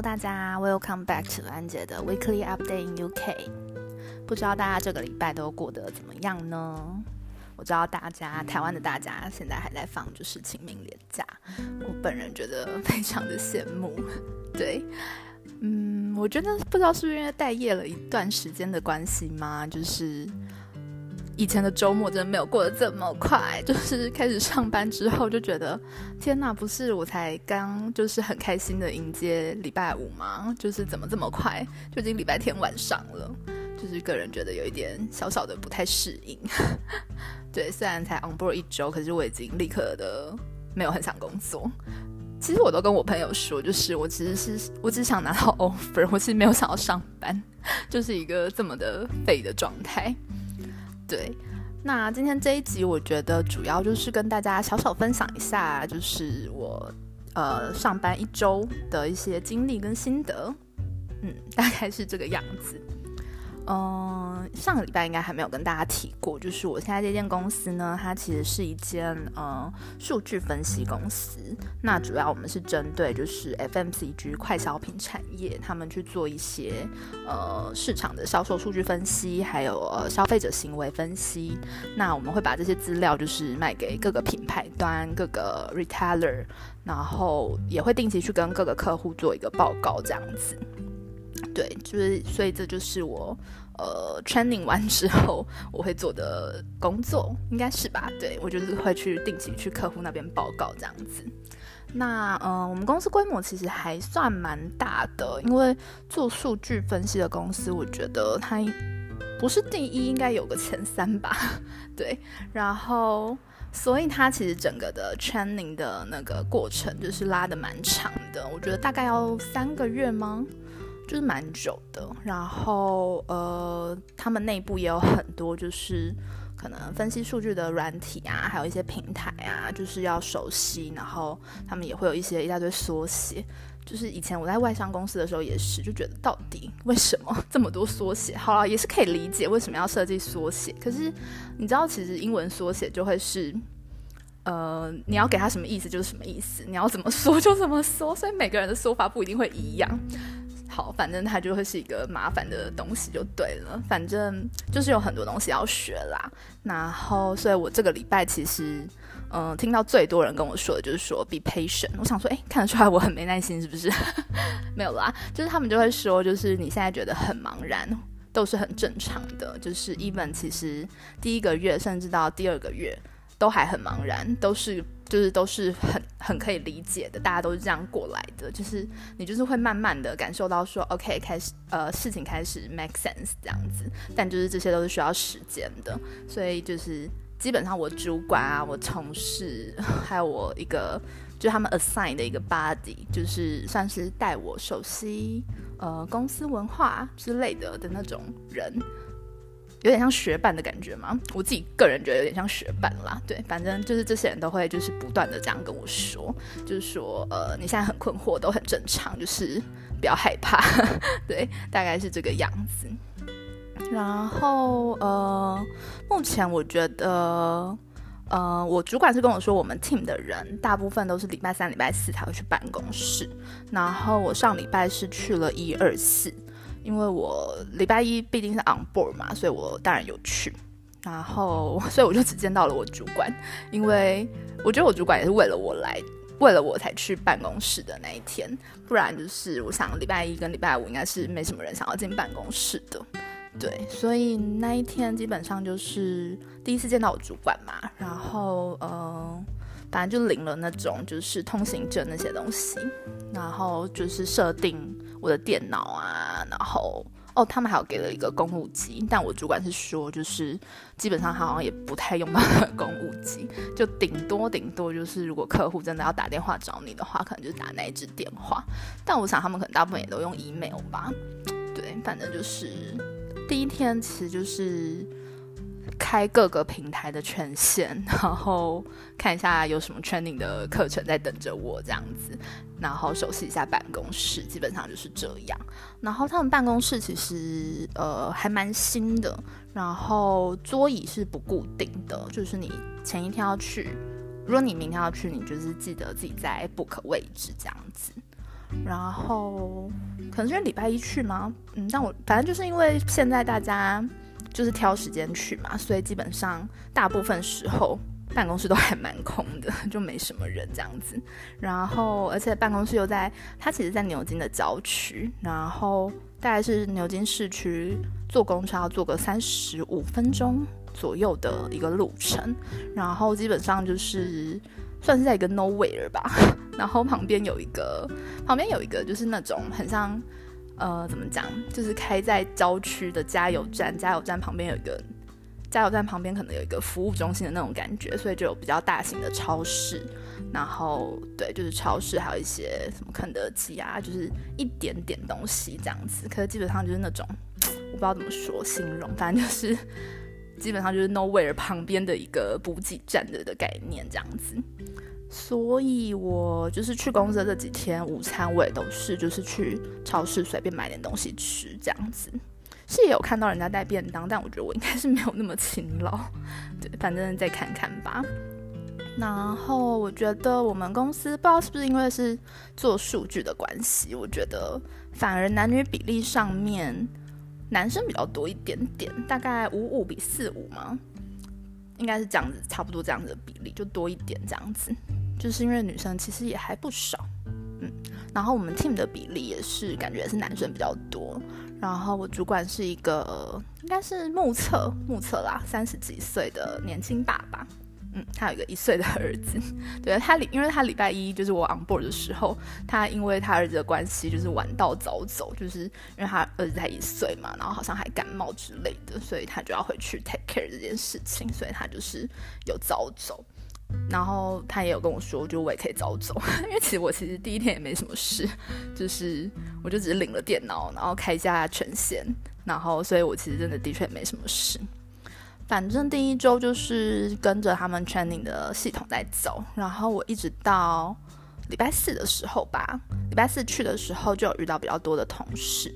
大家，Welcome back to 安姐的 Weekly Update in UK。不知道大家这个礼拜都过得怎么样呢？我知道大家，台湾的大家现在还在放就是清明连假，我本人觉得非常的羡慕。对，嗯，我觉得不知道是不是因为待业了一段时间的关系吗？就是。以前的周末真的没有过得这么快，就是开始上班之后就觉得，天哪，不是我才刚就是很开心的迎接礼拜五吗？就是怎么这么快就已经礼拜天晚上了？就是个人觉得有一点小小的不太适应。对，虽然才 on board 一周，可是我已经立刻的没有很想工作。其实我都跟我朋友说，就是我其实是我只想拿到 offer，我其实没有想要上班，就是一个这么的废的状态。对，那今天这一集，我觉得主要就是跟大家小小分享一下，就是我呃上班一周的一些经历跟心得，嗯，大概是这个样子。嗯，上个礼拜应该还没有跟大家提过，就是我现在这间公司呢，它其实是一间呃数据分析公司。那主要我们是针对就是 FMCG 快消品产业，他们去做一些呃市场的销售数据分析，还有呃消费者行为分析。那我们会把这些资料就是卖给各个品牌端、各个 retailer，然后也会定期去跟各个客户做一个报告，这样子。对，就是所以这就是我呃 training 完之后我会做的工作，应该是吧？对我就是会去定期去客户那边报告这样子。那呃，我们公司规模其实还算蛮大的，因为做数据分析的公司，我觉得它不是第一，应该有个前三吧？对，然后所以它其实整个的 training 的那个过程就是拉的蛮长的，我觉得大概要三个月吗？就是蛮久的，然后呃，他们内部也有很多就是可能分析数据的软体啊，还有一些平台啊，就是要熟悉，然后他们也会有一些一大堆缩写。就是以前我在外商公司的时候也是，就觉得到底为什么这么多缩写？好了，也是可以理解为什么要设计缩写，可是你知道，其实英文缩写就会是呃，你要给他什么意思就是什么意思，你要怎么说就怎么说，所以每个人的说法不一定会一样。好，反正它就会是一个麻烦的东西就对了。反正就是有很多东西要学啦。然后，所以我这个礼拜其实，嗯，听到最多人跟我说的就是说 be patient。我想说，哎，看得出来我很没耐心是不是？没有啦，就是他们就会说，就是你现在觉得很茫然，都是很正常的。就是 even 其实第一个月甚至到第二个月都还很茫然，都是。就是都是很很可以理解的，大家都是这样过来的。就是你就是会慢慢的感受到说，OK，开始呃事情开始 make sense 这样子。但就是这些都是需要时间的，所以就是基本上我主管啊，我同事 还有我一个就他们 assign 的一个 body，就是算是带我熟悉呃公司文化之类的的那种人。有点像学伴的感觉吗？我自己个人觉得有点像学伴啦。对，反正就是这些人都会就是不断的这样跟我说，就是说呃你现在很困惑都很正常，就是不要害怕。对，大概是这个样子。然后呃，目前我觉得呃我主管是跟我说，我们 team 的人大部分都是礼拜三、礼拜四才会去办公室。然后我上礼拜是去了一二四。因为我礼拜一毕竟是 on board 嘛，所以我当然有去，然后 所以我就只见到了我主管，因为我觉得我主管也是为了我来，为了我才去办公室的那一天，不然就是我想礼拜一跟礼拜五应该是没什么人想要进办公室的，对，所以那一天基本上就是第一次见到我主管嘛，然后呃，反正就领了那种就是通行证那些东西，然后就是设定。我的电脑啊，然后哦，他们还有给了一个公务机，但我主管是说，就是基本上他好像也不太用到公务机，就顶多顶多就是如果客户真的要打电话找你的话，可能就打那一支电话。但我想他们可能大部分也都用 email 吧，对，反正就是第一天其实就是。开各个平台的权限，然后看一下有什么 training 的课程在等着我这样子，然后熟悉一下办公室，基本上就是这样。然后他们办公室其实呃还蛮新的，然后桌椅是不固定的，就是你前一天要去，如果你明天要去，你就是记得自己在 book 位置这样子。然后可能是礼拜一去吗？嗯，但我反正就是因为现在大家就是挑时间去嘛，所以基本上大部分时候办公室都还蛮空的，就没什么人这样子。然后而且办公室又在它其实，在牛津的郊区，然后大概是牛津市区坐公车要坐个三十五分钟左右的一个路程，然后基本上就是。算是在一个 nowhere 吧，然后旁边有一个，旁边有一个就是那种很像，呃，怎么讲，就是开在郊区的加油站，加油站旁边有一个，加油站旁边可能有一个服务中心的那种感觉，所以就有比较大型的超市，然后对，就是超市还有一些什么肯德基啊，就是一点点东西这样子，可是基本上就是那种，我不知道怎么说形容，反正就是基本上就是 nowhere 旁边的一个补给站的的概念这样子。所以，我就是去公司这几天，午餐我也都是就是去超市随便买点东西吃这样子。是也有看到人家带便当，但我觉得我应该是没有那么勤劳。对，反正再看看吧。然后我觉得我们公司不知道是不是因为是做数据的关系，我觉得反而男女比例上面男生比较多一点点，大概五五比四五嘛？应该是这样子，差不多这样子的比例，就多一点这样子。就是因为女生其实也还不少，嗯，然后我们 team 的比例也是感觉是男生比较多，然后我主管是一个应该是目测目测啦，三十几岁的年轻爸爸。嗯，他有一个一岁的儿子，对他礼，因为他礼拜一就是我 on board 的时候，他因为他儿子的关系，就是晚到早走，就是因为他儿子才一岁嘛，然后好像还感冒之类的，所以他就要回去 take care 这件事情，所以他就是有早走。然后他也有跟我说，就我也可以早走，因为其实我其实第一天也没什么事，就是我就只是领了电脑，然后开一下权限，然后所以我其实真的的确没什么事。反正第一周就是跟着他们 training 的系统在走，然后我一直到礼拜四的时候吧，礼拜四去的时候就有遇到比较多的同事，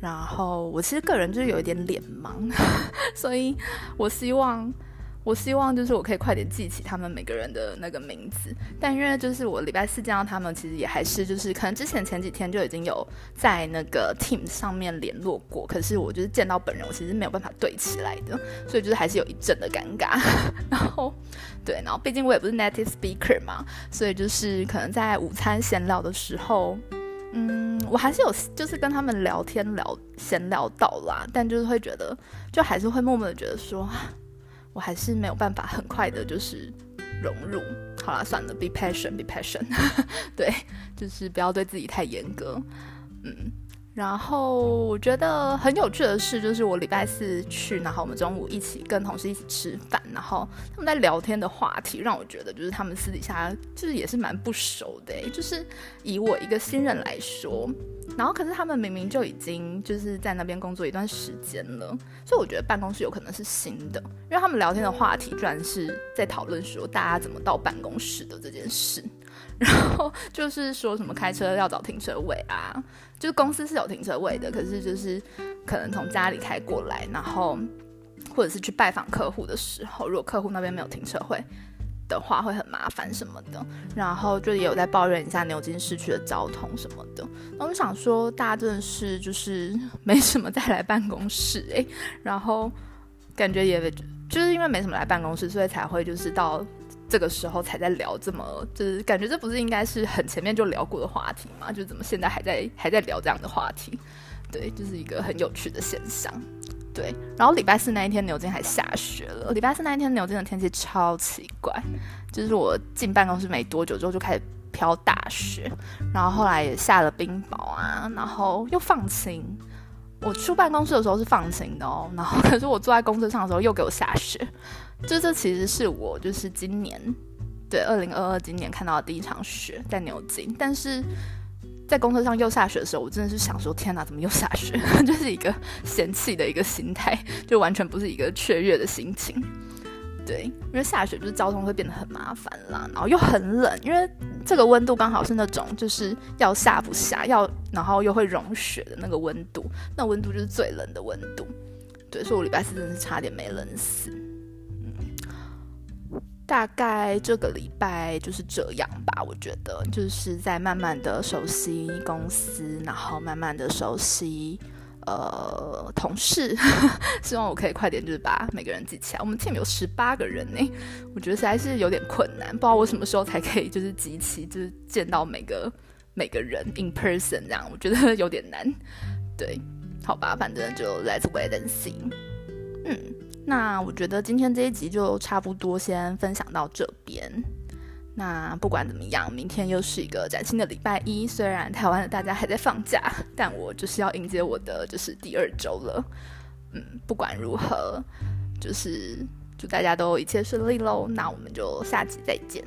然后我其实个人就是有一点脸盲，所以我希望。我希望就是我可以快点记起他们每个人的那个名字，但因为就是我礼拜四见到他们，其实也还是就是可能之前前几天就已经有在那个 Team 上面联络过，可是我就是见到本人，我其实没有办法对起来的，所以就是还是有一阵的尴尬。然后对，然后毕竟我也不是 native speaker 嘛，所以就是可能在午餐闲聊的时候，嗯，我还是有就是跟他们聊天聊闲聊到啦，但就是会觉得就还是会默默的觉得说。我还是没有办法很快的，就是融入。好了，算了，be passion，be passion，。对，就是不要对自己太严格。嗯。然后我觉得很有趣的事，就是我礼拜四去，然后我们中午一起跟同事一起吃饭，然后他们在聊天的话题，让我觉得就是他们私底下就是也是蛮不熟的，就是以我一个新人来说，然后可是他们明明就已经就是在那边工作一段时间了，所以我觉得办公室有可能是新的，因为他们聊天的话题居然是在讨论说大家怎么到办公室的这件事。然后就是说什么开车要找停车位啊，就是公司是有停车位的，可是就是可能从家里开过来，然后或者是去拜访客户的时候，如果客户那边没有停车位的话，会很麻烦什么的。然后就也有在抱怨一下牛津市区的交通什么的。那我想说，大家真的是就是没什么再来办公室诶，然后感觉也就是因为没什么来办公室，所以才会就是到。这个时候才在聊这么，就是感觉这不是应该是很前面就聊过的话题吗？就怎么现在还在还在聊这样的话题？对，就是一个很有趣的现象。对，然后礼拜四那一天牛津还下雪了。礼拜四那一天牛津的天气超奇怪，就是我进办公室没多久之后就开始飘大雪，然后后来也下了冰雹啊，然后又放晴。我出办公室的时候是放晴的哦，然后可是我坐在公车上的时候又给我下雪。就这其实是我就是今年对二零二二今年看到的第一场雪在牛津，但是在公车上又下雪的时候，我真的是想说天哪，怎么又下雪？就是一个嫌弃的一个心态，就完全不是一个雀跃的心情。对，因为下雪就是交通会变得很麻烦啦，然后又很冷，因为这个温度刚好是那种就是要下不下，要然后又会融雪的那个温度，那温度就是最冷的温度。对，所以我礼拜四真的是差点没冷死。嗯大概这个礼拜就是这样吧，我觉得就是在慢慢的熟悉公司，然后慢慢的熟悉呃同事，希望我可以快点就是把每个人记起来。我们 team 有十八个人呢，我觉得实在是有点困难，不知道我什么时候才可以就是集齐，就是见到每个每个人 in person 这样，我觉得有点难。对，好吧，反正就 let's wait and see。嗯。那我觉得今天这一集就差不多先分享到这边。那不管怎么样，明天又是一个崭新的礼拜一。虽然台湾的大家还在放假，但我就是要迎接我的就是第二周了。嗯，不管如何，就是祝大家都一切顺利喽。那我们就下期再见。